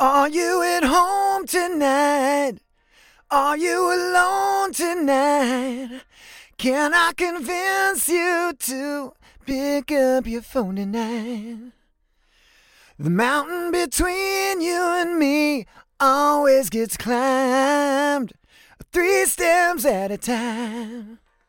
Are you at home tonight? Are you alone tonight? Can I convince you to pick up your phone tonight? The mountain between you and me always gets climbed three steps at a time.